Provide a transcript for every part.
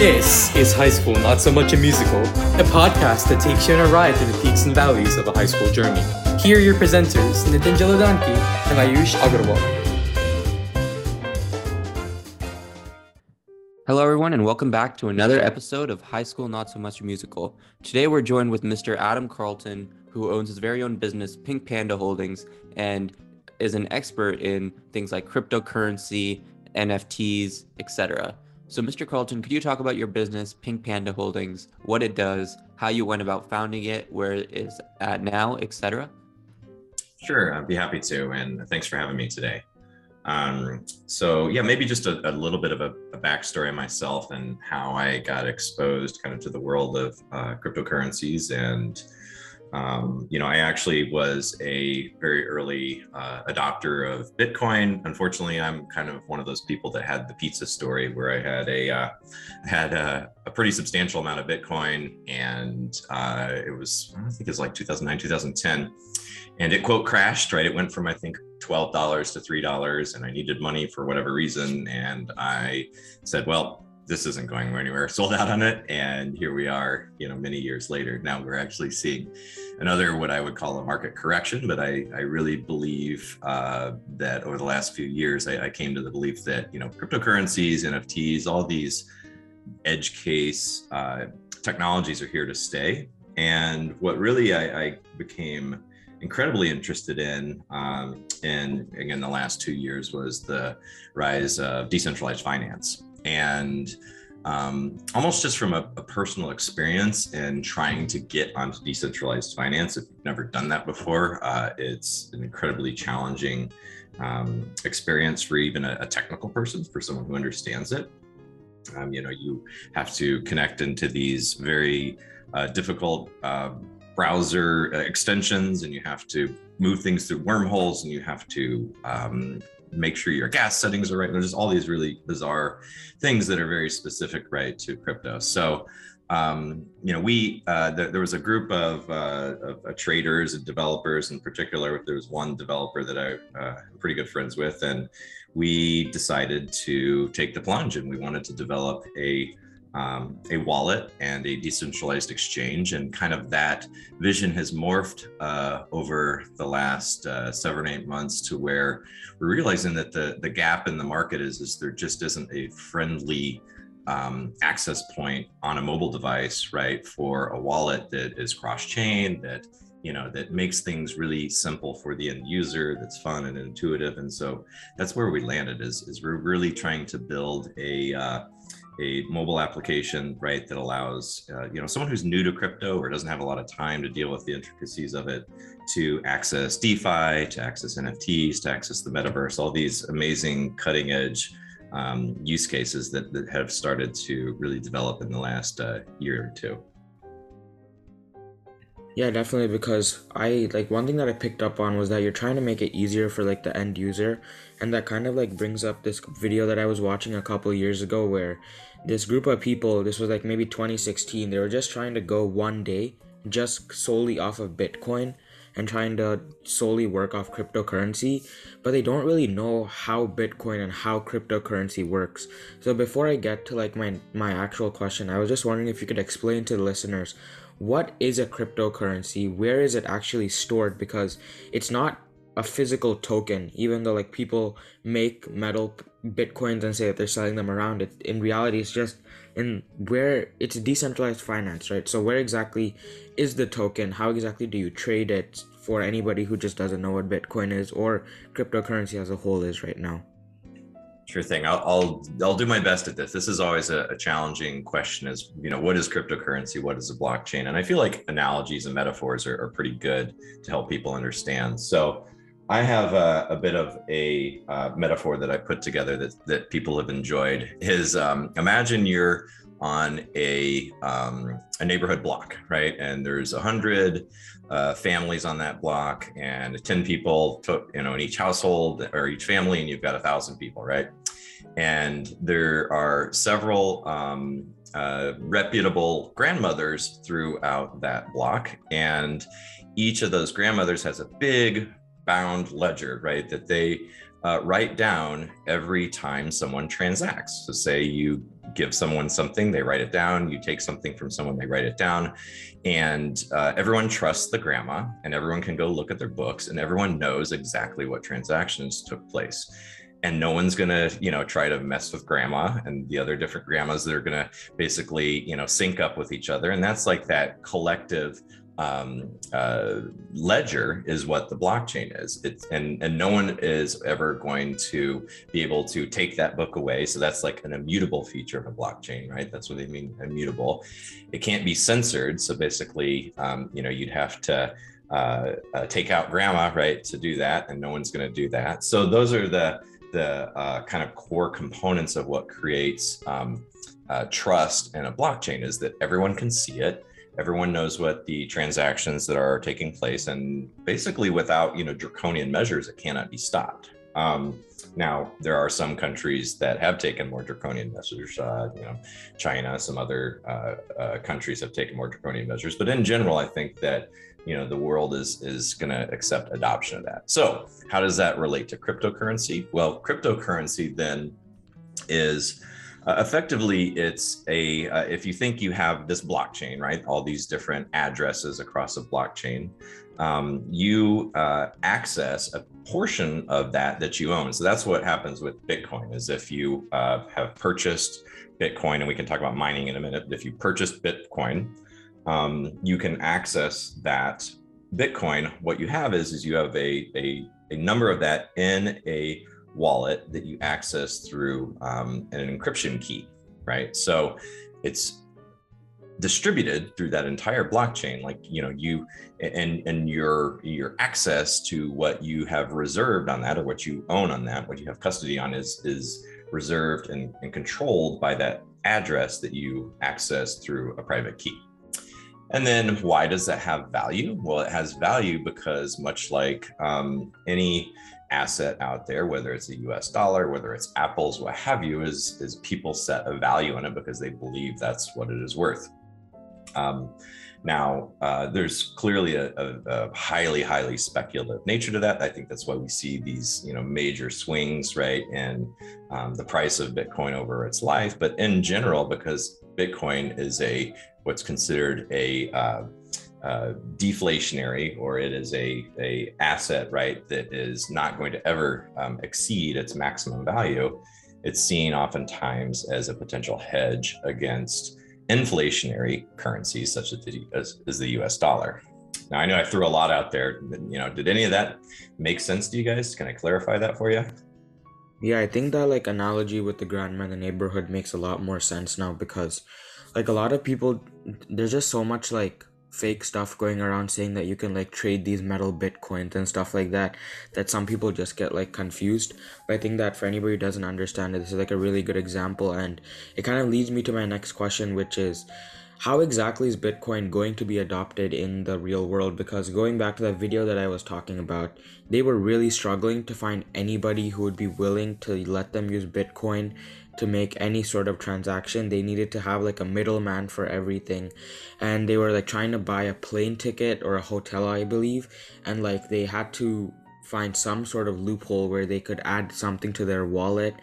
This is High School Not So Much a Musical, a podcast that takes you on a ride through the peaks and valleys of a high school journey. Here are your presenters, Nitin Jaladanki and Ayush Agarwal. Hello, everyone, and welcome back to another episode of High School Not So Much a Musical. Today, we're joined with Mr. Adam Carlton, who owns his very own business, Pink Panda Holdings, and is an expert in things like cryptocurrency, NFTs, etc. So, Mr. Carlton, could you talk about your business, Pink Panda Holdings, what it does, how you went about founding it, where it is at now, etc.? Sure, I'd be happy to, and thanks for having me today. Um, so, yeah, maybe just a, a little bit of a, a, backstory on myself and how I got exposed kind of to the world of uh, cryptocurrencies and um, you know, I actually was a very early uh, adopter of Bitcoin. Unfortunately, I'm kind of one of those people that had the pizza story where I had a uh, had a, a, pretty substantial amount of Bitcoin, and uh, it was I think it was like 2009, 2010, and it quote crashed. Right, it went from I think twelve dollars to three dollars, and I needed money for whatever reason, and I said, well this isn't going anywhere sold out on it. And here we are you know many years later. Now we're actually seeing another what i would call a market correction but i i really believe uh, that over the last few years I, I, came to the belief that you know cryptocurrencies nfts all these edge case uh, technologies are here to stay. And what really i, I became incredibly interested in um, and again the last two years was the rise of decentralized finance and um, almost just from a, a, personal experience and trying to get onto decentralized finance. If you've never done that before, uh, it's an incredibly challenging um, experience for even a, a, technical person, for someone who understands it. Um, you know, you have to connect into these very uh, difficult uh, browser extensions, and you have to move things through wormholes, and you have to um, make sure your gas settings are right. There's all these really bizarre things that are very specific, right, to crypto. So, um, you know, we uh, th- there was a group of, uh, of uh, traders and developers in particular. There was one developer that I uh, am pretty good friends with, and we decided to take the plunge, and we wanted to develop a um, a wallet and a decentralized exchange. And kind of that vision has morphed uh, over the last uh, seven, eight months to where we're realizing that the, the gap in the market is, is there just isn't a friendly um, access point on a mobile device, right, for a wallet that is cross chain, that you know that makes things really simple for the end user that's fun and intuitive and so that's where we landed is, is we're really trying to build a uh, a mobile application, right, that allows uh, you know someone who's new to crypto or doesn't have a lot of time to deal with the intricacies of it to access DeFi, to access NFTs, to access the metaverse, all these amazing cutting edge um, use cases that, that have started to really develop in the last uh, year or two. Yeah, definitely because I like one thing that I picked up on was that you're trying to make it easier for like the end user and that kind of like brings up this video that I was watching a couple years ago where this group of people, this was like maybe 2016, they were just trying to go one day just solely off of Bitcoin and trying to solely work off cryptocurrency, but they don't really know how Bitcoin and how cryptocurrency works. So before I get to like my my actual question, I was just wondering if you could explain to the listeners what is a cryptocurrency? Where is it actually stored? Because it's not a physical token even though like people make metal bitcoins and say that they're selling them around. It in reality it's just in where it's decentralized finance right? So where exactly is the token? How exactly do you trade it for anybody who just doesn't know what bitcoin is or cryptocurrency as a whole is right now Sure thing. I'll, I'll, I'll do my best at this. This is always a, a, challenging question. Is you know what is cryptocurrency? What is a blockchain? And I feel like analogies and metaphors are, are pretty good to help people understand. So I have a, a bit of a uh, metaphor that I put together that, that people have enjoyed is um, imagine you're on a, um, a neighborhood block, right? And there's a hundred uh, families on that block and 10 people, to, you know, in each household or each family, and you've got a thousand people, right? And there are several um, uh, reputable grandmothers throughout that block. And each of those grandmothers has a big bound ledger, right? That they uh, write down every time someone transacts. So, say you give someone something, they write it down. You take something from someone, they write it down. And uh, everyone trusts the grandma, and everyone can go look at their books, and everyone knows exactly what transactions took place. And no one's gonna, you know, try to mess with grandma and the other different grandmas that are gonna basically, you know, sync up with each other. And that's like that collective um, uh, ledger is what the blockchain is. It's and and no one is ever going to be able to take that book away. So that's like an immutable feature of a blockchain, right? That's what they mean immutable. It can't be censored. So basically, um, you know, you'd have to uh, uh, take out grandma, right, to do that, and no one's going to do that. So those are the the uh, kind of core components of what creates um, uh, trust in a blockchain is that everyone can see it. Everyone knows what the transactions that are taking place and basically without you know draconian measures it cannot be stopped. Um, now there are some countries that have taken more draconian measures uh, you know china some other uh, uh, countries have taken more draconian measures. But in general i think that you know the world is is going to accept adoption of that so how does that relate to cryptocurrency well cryptocurrency then is uh, effectively, it's a, uh, if you think you have this blockchain, right, all these different addresses across a blockchain, um, you uh, access a portion of that that you own. So that's what happens with Bitcoin is if you uh, have purchased Bitcoin, and we can talk about mining in a minute, if you purchased Bitcoin, um, you can access that Bitcoin. What you have is, is you have a, a, a number of that in a wallet that you access through um, an encryption key, right? So it's distributed through that entire blockchain like you know you and and your your access to what you have reserved on that or what you own on that what you have custody on is is reserved and, and controlled by that address that you access through a private key and then why does that have value well it has value because much like um, any asset out there, whether it's a US dollar, whether it's Apple's, what have you, is, is people set a value on it because they believe that's what it is worth. Um, now, uh, there's clearly a, a, a, highly, highly speculative nature to that. I think that's why we see these, you know, major swings, right, in um, the price of Bitcoin over its life. But in general, because Bitcoin is a what's considered a uh, uh, deflationary or it is a, a asset right that is not going to ever um, exceed its maximum value. It's seen oftentimes as a potential hedge against inflationary currencies such as the, as, as the us dollar. Now i know i threw a lot out there you know did any of that make sense to you guys? Can i clarify that for you yeah i think that like analogy with the grandma in the neighborhood makes a lot more sense now because like a lot of people there's just so much like fake stuff going around saying that you can like trade these metal bitcoins and stuff like that that some people just get like confused. But i think that for anybody who doesn't understand it this is like a really good example and it kind of leads me to my next question which is how exactly is bitcoin going to be adopted in the real world? Because going back to that video that i was talking about they were really struggling to find anybody who would be willing to let them use bitcoin to make any sort of transaction. They needed to have like a middleman for everything. And they were like trying to buy a plane ticket or a hotel i believe. And like they had to find some sort of loophole where they could add something to their wallet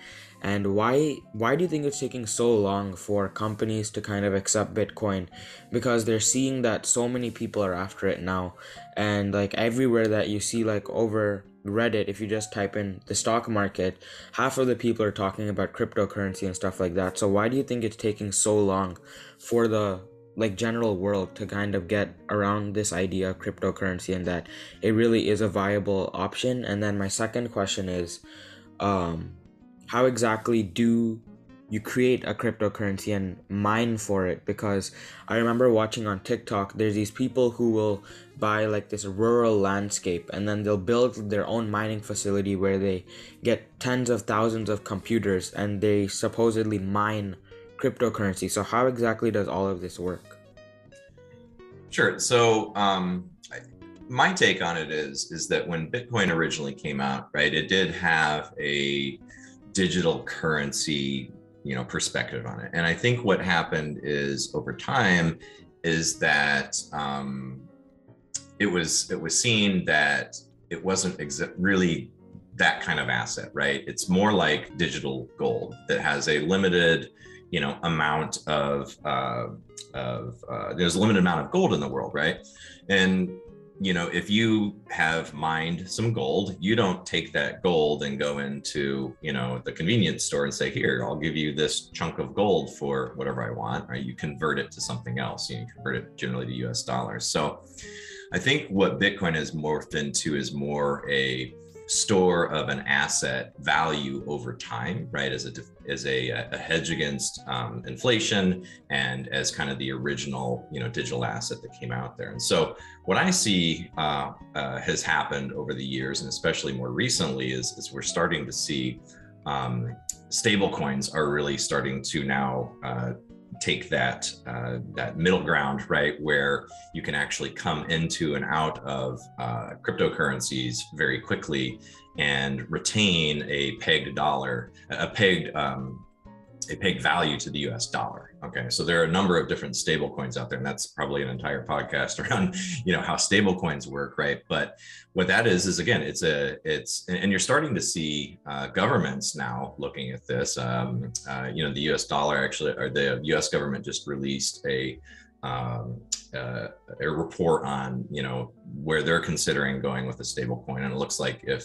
and why why do you think it's taking so long for companies to kind of accept bitcoin because they're seeing that so many people are after it now and like everywhere that you see like over Reddit, if you just type in the stock market, half of the people are talking about cryptocurrency and stuff like that. So why do you think it's taking so long for the like general world to kind of get around this idea of cryptocurrency and that it really is a viable option? And then my second question is um how exactly do you create a cryptocurrency and mine for it? Because i remember watching on tiktok there's these people who will buy like this rural landscape and then they'll build their own mining facility where they get tens of thousands of computers and they supposedly mine cryptocurrency. So how exactly does all of this work? Sure. So um my take on it is is that when bitcoin originally came out right it did have a digital currency you know perspective on it and i think what happened is over time is that um, it was it was seen that it wasn't exa- really that kind of asset right it's more like digital gold that has a limited you know amount of uh, of uh, there's a limited amount of gold in the world, right? And you know, if you have mined some gold, you don't take that gold and go into, you know, the convenience store and say, here, I'll give you this chunk of gold for whatever I want, right? You convert it to something else. You convert it generally to US dollars. So I think what Bitcoin has morphed into is more a store of an asset value over time, right? As a as a, a hedge against um, inflation and as kind of the original, you know, digital asset that came out there. And so, what I see uh, uh, has happened over the years, and especially more recently, is, is we're starting to see um, stable coins are really starting to now uh, take that uh, that middle ground, right, where you can actually come into and out of uh, cryptocurrencies very quickly and retain a pegged dollar, a pegged um, a pegged value to the U.S. dollar. Okay, so there are a number of different stable coins out there, and that's probably an entire podcast around you know how stable coins work, right? But what that is is again, it's a it's and you're starting to see uh, governments now looking at this. Um, uh, you know, the U.S. dollar actually, or the U.S. government just released a um, uh, a report on you know where they're considering going with a stable coin and it looks like if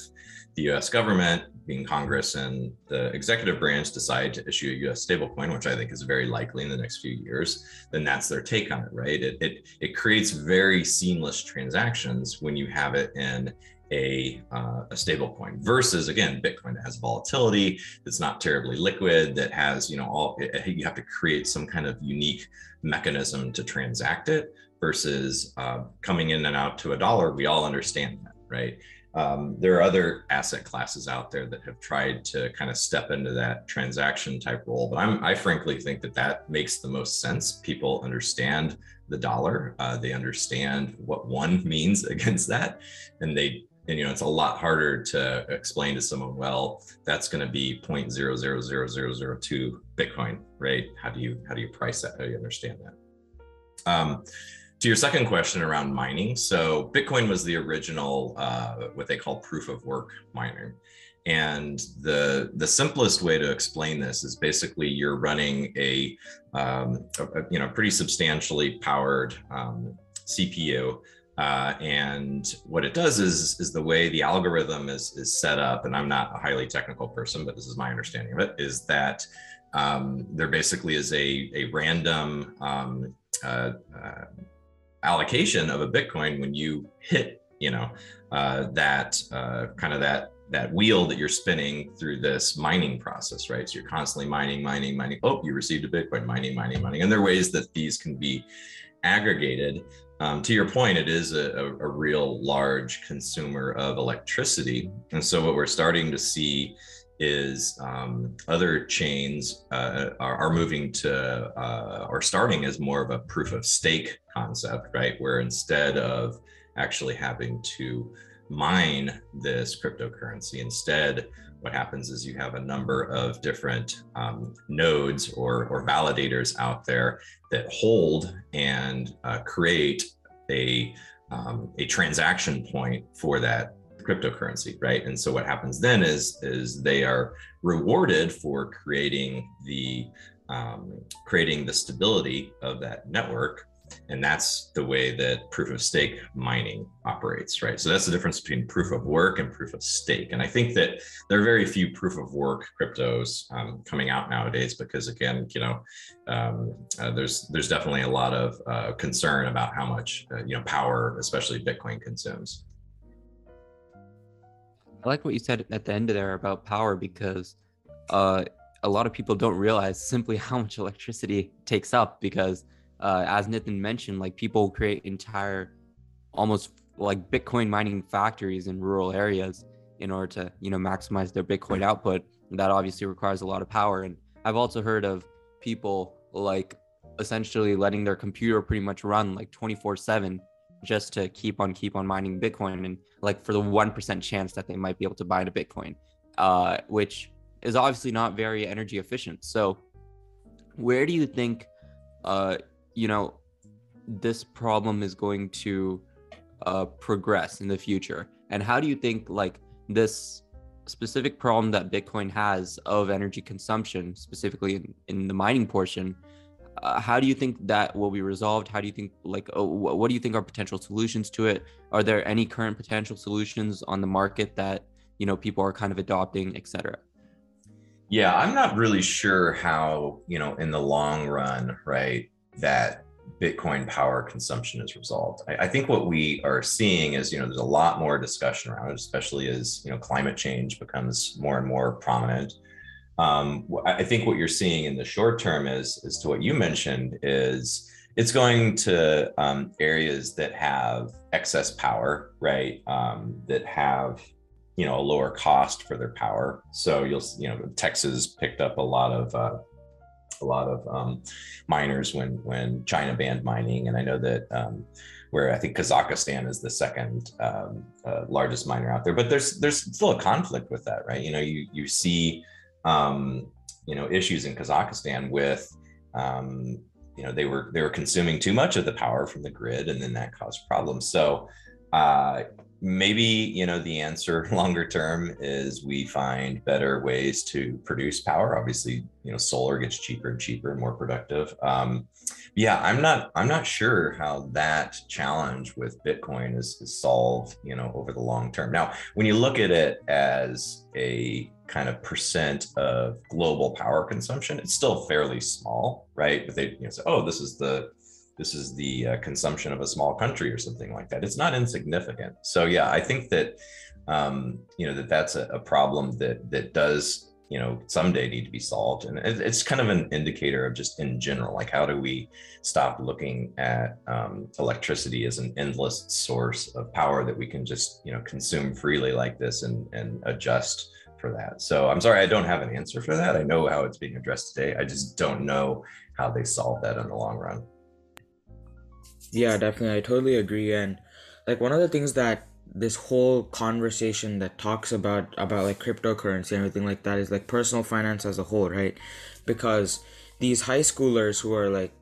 the US government being Congress and the executive branch decide to issue a US stablecoin, which I think is very likely in the next few years, then that's their take on it, right? It, it, it creates very seamless transactions when you have it in a, uh, a stable coin versus again bitcoin that has volatility that's not terribly liquid that has you know all you have to create some kind of unique mechanism to transact it versus uh, coming in and out to a dollar we all understand that right um, there are other asset classes out there that have tried to kind of step into that transaction type role, but I'm, I frankly think that that makes the most sense. People understand the dollar, uh, they understand what one means against that, and they and you know it's a lot harder to explain to someone well that's going to be 0.000002 bitcoin right how do you how do you price that? How do you understand that? Um, to your second question around mining, so Bitcoin was the original uh, what they call proof of work miner. And the the simplest way to explain this is basically you're running a, um, a you know pretty substantially powered um, CPU, uh, and what it does is is the way the algorithm is is set up. And I'm not a highly technical person, but this is my understanding of it. Is that um, there basically is a a random um, uh, uh, allocation of a Bitcoin when you hit, you know, uh, that uh, kind of that that wheel that you're spinning through this mining process, right? So you're constantly mining, mining, mining. Oh, you received a Bitcoin, mining, mining, mining. And there are ways that these can be aggregated. Um, to your point, it is a, a, real large consumer of electricity. And so what we're starting to see is um, other chains uh, are, are, moving to uh, or starting as more of a proof of stake concept, right? Where instead of actually having to mine this cryptocurrency, instead, what happens is you have a number of different um, nodes or, or validators out there that hold and uh, create a, um, a transaction point for that cryptocurrency right? And so what happens then is is they are rewarded for creating the um, creating the stability of that network and that's the way that proof of stake mining operates right? So that's the difference between proof of work and proof of stake. And i think that there are very few proof of work cryptos um, coming out nowadays because again you know um, uh, there's there's definitely a lot of uh, concern about how much uh, you know power especially bitcoin consumes. I like what you said at the end of there about power because uh, a lot of people don't realize simply how much electricity takes up because uh, as Nitin mentioned, like people create entire almost like Bitcoin mining factories in rural areas in order to, you know, maximize their Bitcoin output. And that obviously requires a lot of power. And I've also heard of people like essentially letting their computer pretty much run like 24 7 just to keep on keep on mining Bitcoin and like for the one percent chance that they might be able to buy a Bitcoin, uh, which is obviously not very energy efficient. So, where do you think, uh, you know, this problem is going to uh, progress in the future, and how do you think like this specific problem that Bitcoin has of energy consumption, specifically in, in the mining portion, uh, how do you think that will be resolved? How do you think, like, oh, what do you think are potential solutions to it? Are there any current potential solutions on the market that you know people are kind of adopting, et cetera? Yeah, I'm not really sure how you know in the long run, right, that Bitcoin power consumption is resolved. I, I, think what we are seeing is, you know, there's a lot more discussion around it, especially as you know climate change becomes more and more prominent. Um, I think what you're seeing in the short term is, as to what you mentioned, is it's going to um, areas that have excess power, right? Um, that have you know a lower cost for their power. So you'll you know Texas picked up a lot of uh, a lot of um, miners when when China banned mining, and I know that um, where I think Kazakhstan is the second um, uh, largest miner out there. But there's there's still a conflict with that, right? You know, you you see um, you know issues in Kazakhstan with um, you know they were they were consuming too much of the power from the grid, and then that caused problems. So uh, maybe you know the answer longer term is we find better ways to produce power. Obviously you know solar gets cheaper and cheaper and more productive. Um, yeah i'm not i'm not sure how that challenge with bitcoin is, is solved you know over the long term. Now when you look at it as a kind of percent of global power consumption it's still fairly small right? But they you know say oh this is the this is the uh, consumption of a small country or something like that. It's not insignificant. So yeah, I think that um, you know that that's a, a, problem that that does you know someday need to be solved, and it, it's kind of an indicator of just in general, like how do we stop looking at um, electricity as an endless source of power that we can just you know consume freely like this and and adjust for that. So I'm sorry, I don't have an answer for that. I know how it's being addressed today. I just don't know how they solve that in the long run. Yeah, definitely. I totally agree. And like one of the things that this whole conversation that talks about about like cryptocurrency and everything like that is like personal finance as a whole, right? Because these high schoolers who are like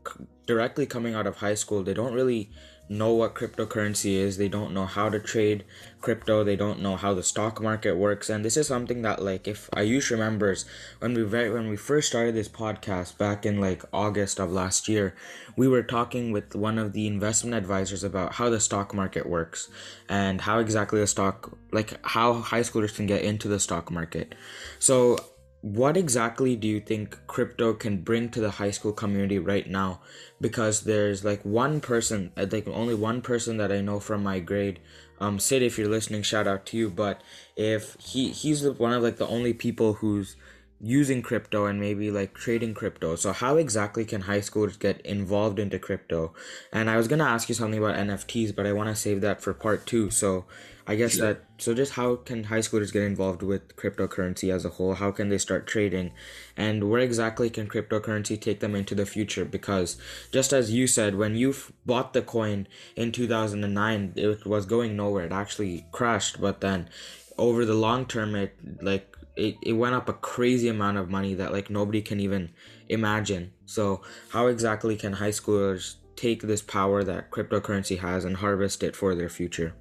directly coming out of high school, they don't really know what cryptocurrency is. They don't know how to trade crypto. They don't know how the stock market works. And this is something that like if ayush remembers when we very when we first started this podcast back in like august of last year we were talking with one of the investment advisors about how the stock market works and how exactly the stock like how high schoolers can get into the stock market. So what exactly do you think crypto can bring to the high school community right now? Because there's like one person uh, like only one person that i know from my grade. Um sid if you're listening shout out to you. But if he he's one of like the only people who's using crypto and maybe like trading crypto so how exactly can high schoolers get involved into crypto and i was going to ask you something about nfts but i want to save that for part two so I guess that so just how can high schoolers get involved with cryptocurrency as a whole? How can they start trading? And where exactly can cryptocurrency take them into the future? Because just as you said, when you bought the coin in 2009, it was going nowhere. It actually crashed, but then over the long term it like it, it went up a crazy amount of money that like nobody can even imagine. So how exactly can high schoolers take this power that cryptocurrency has and harvest it for their future?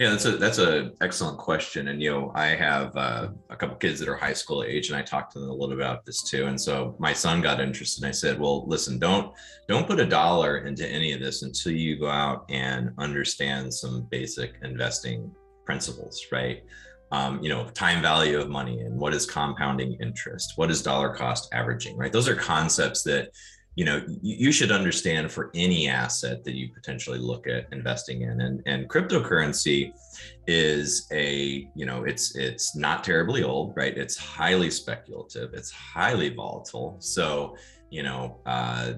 Yeah, that's a that's a excellent question, and you know I have uh, a couple kids that are high school age, and I talked to them a little about this too. And so my son got interested, and I said, "Well, listen, don't don't put a dollar into any of this until you go out and understand some basic investing principles, right? Um, you know, time value of money and what is compounding interest, what is dollar cost averaging, right? Those are concepts that you know you should understand for any asset that you potentially look at investing in. And and cryptocurrency is a you know it's it's not terribly old right? It's highly speculative. It's highly volatile. So you know uh,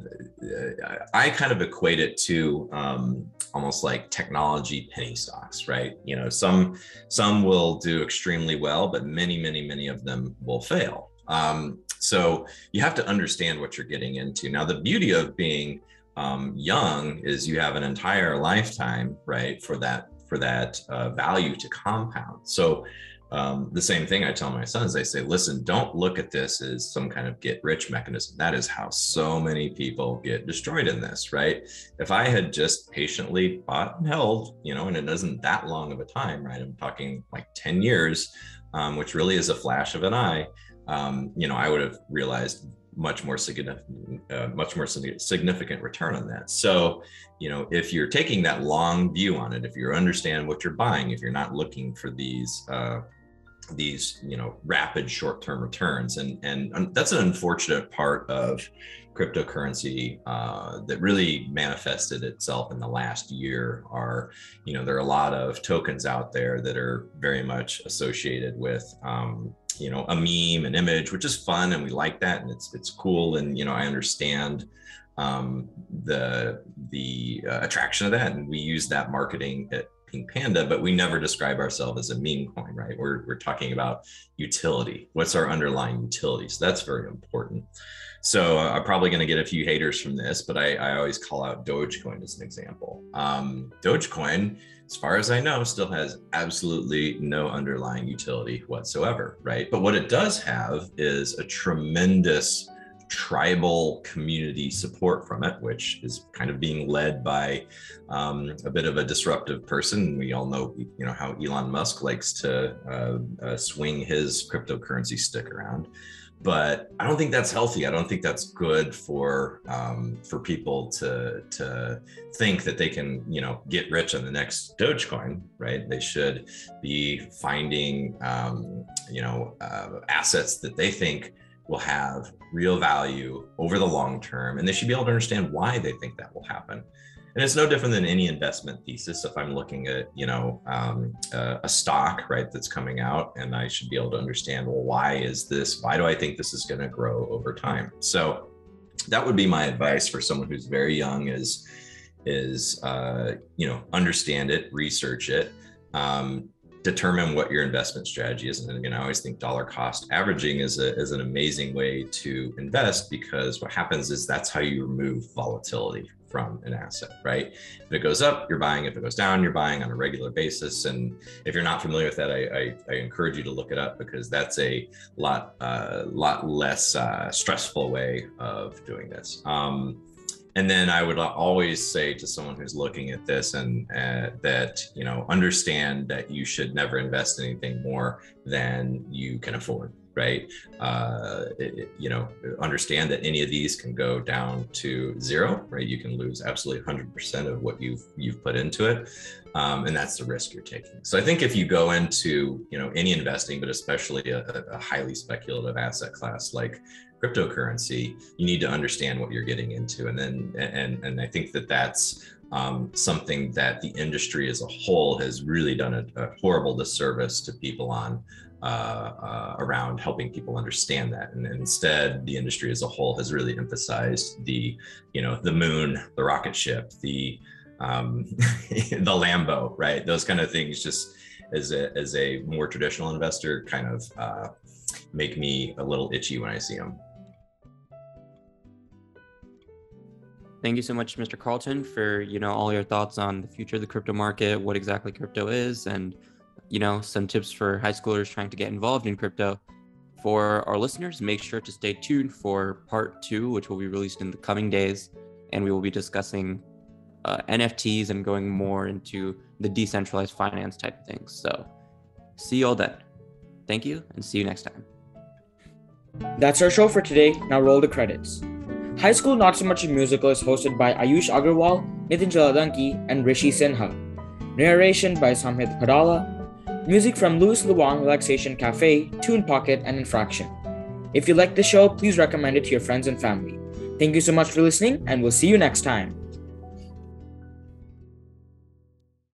i kind of equate it to um, almost like technology penny stocks right you know some some will do extremely well but many many many of them will fail um, so you have to understand what you're getting into. Now, the beauty of being um, young is you have an entire lifetime, right, for that for that uh, value to compound. So um, the same thing I tell my sons. I say, listen, don't look at this as some kind of get rich mechanism. That is how so many people get destroyed in this, right? If I had just patiently bought and held, you know, and it isn't that long of a time, right? I'm talking like 10 years um, which really is a flash of an eye, um, you know, I would have realized much more significant, uh, much more significant return on that. So, you know, if you're taking that long view on it, if you understand what you're buying, if you're not looking for these, uh, these, you know, rapid short-term returns, and and that's an unfortunate part of cryptocurrency uh, that really manifested itself in the last year are you know there are a lot of tokens out there that are very much associated with um, you know a meme an image which is fun and we like that and it's it's cool and you know i understand um, the the uh, attraction of that and we use that marketing at pink panda but we never describe ourselves as a meme coin right? We're, we're talking about utility. What's our underlying utility? So that's very important. So uh, i'm probably going to get a few haters from this but I, I always call out dogecoin as an example. Um, dogecoin as far as I know, still has absolutely no underlying utility whatsoever, right? But what it does have is a tremendous tribal community support from it, which is kind of being led by um, a bit of a disruptive person. We all know, you know, how Elon Musk likes to uh, uh, swing his cryptocurrency stick around but I don't think that's healthy. I don't think that's good for um, for people to to think that they can you know get rich on the next Dogecoin, right? They should be finding um, you know uh, assets that they think will have real value over the long term, and they should be able to understand why they think that will happen. And it's no different than any investment thesis. If i'm looking at you know um, a stock right that's coming out and i should be able to understand well why is this? Why do i think this is going to grow over time? So that would be my advice for someone who's very young is is uh, you know understand it research it um, determine what your investment strategy is. And again, I always think dollar cost averaging is, a, is an amazing way to invest because what happens is that's how you remove volatility from an asset, right? If it goes up, you're buying. If it goes down, you're buying on a regular basis. And if you're not familiar with that, I, I, I encourage you to look it up because that's a lot, uh, lot less uh, stressful way of doing this. Um, and then I would always say to someone who's looking at this and uh, that you know understand that you should never invest anything more than you can afford right? Uh, it, you know, understand that any of these can go down to zero, right? You can lose absolutely 100% of what you've you've put into it, um, and that's the risk you're taking. So I think if you go into you know any investing, but especially a, a highly speculative asset class like cryptocurrency, you need to understand what you're getting into, and then and and I think that that's um, something that the industry as a whole has really done a, a horrible disservice to people on uh, uh, around helping people understand that. And instead, the industry as a whole has really emphasized the, you know, the moon, the rocket ship, the um, the Lambo, right? Those kind of things just as a as a more traditional investor kind of uh, make me a little itchy when I see them. Thank you so much, Mr. Carlton, for you know all your thoughts on the future of the crypto market, what exactly crypto is, and you know, some tips for high schoolers trying to get involved in crypto. For our listeners, make sure to stay tuned for part two, which will be released in the coming days. And we will be discussing uh, NFTs and going more into the decentralized finance type of things. So, see you all then. Thank you and see you next time. That's our show for today. Now roll the credits. High School Not So Much a Musical is hosted by Ayush Agarwal, Nitin Jaladanki, and Rishi Sinha. Narration by Samhit Padala, Music from Louis Luang Relaxation Cafe, Tune Pocket, and Infraction. If you like the show, please recommend it to your friends and family. Thank you so much for listening, and we'll see you next time.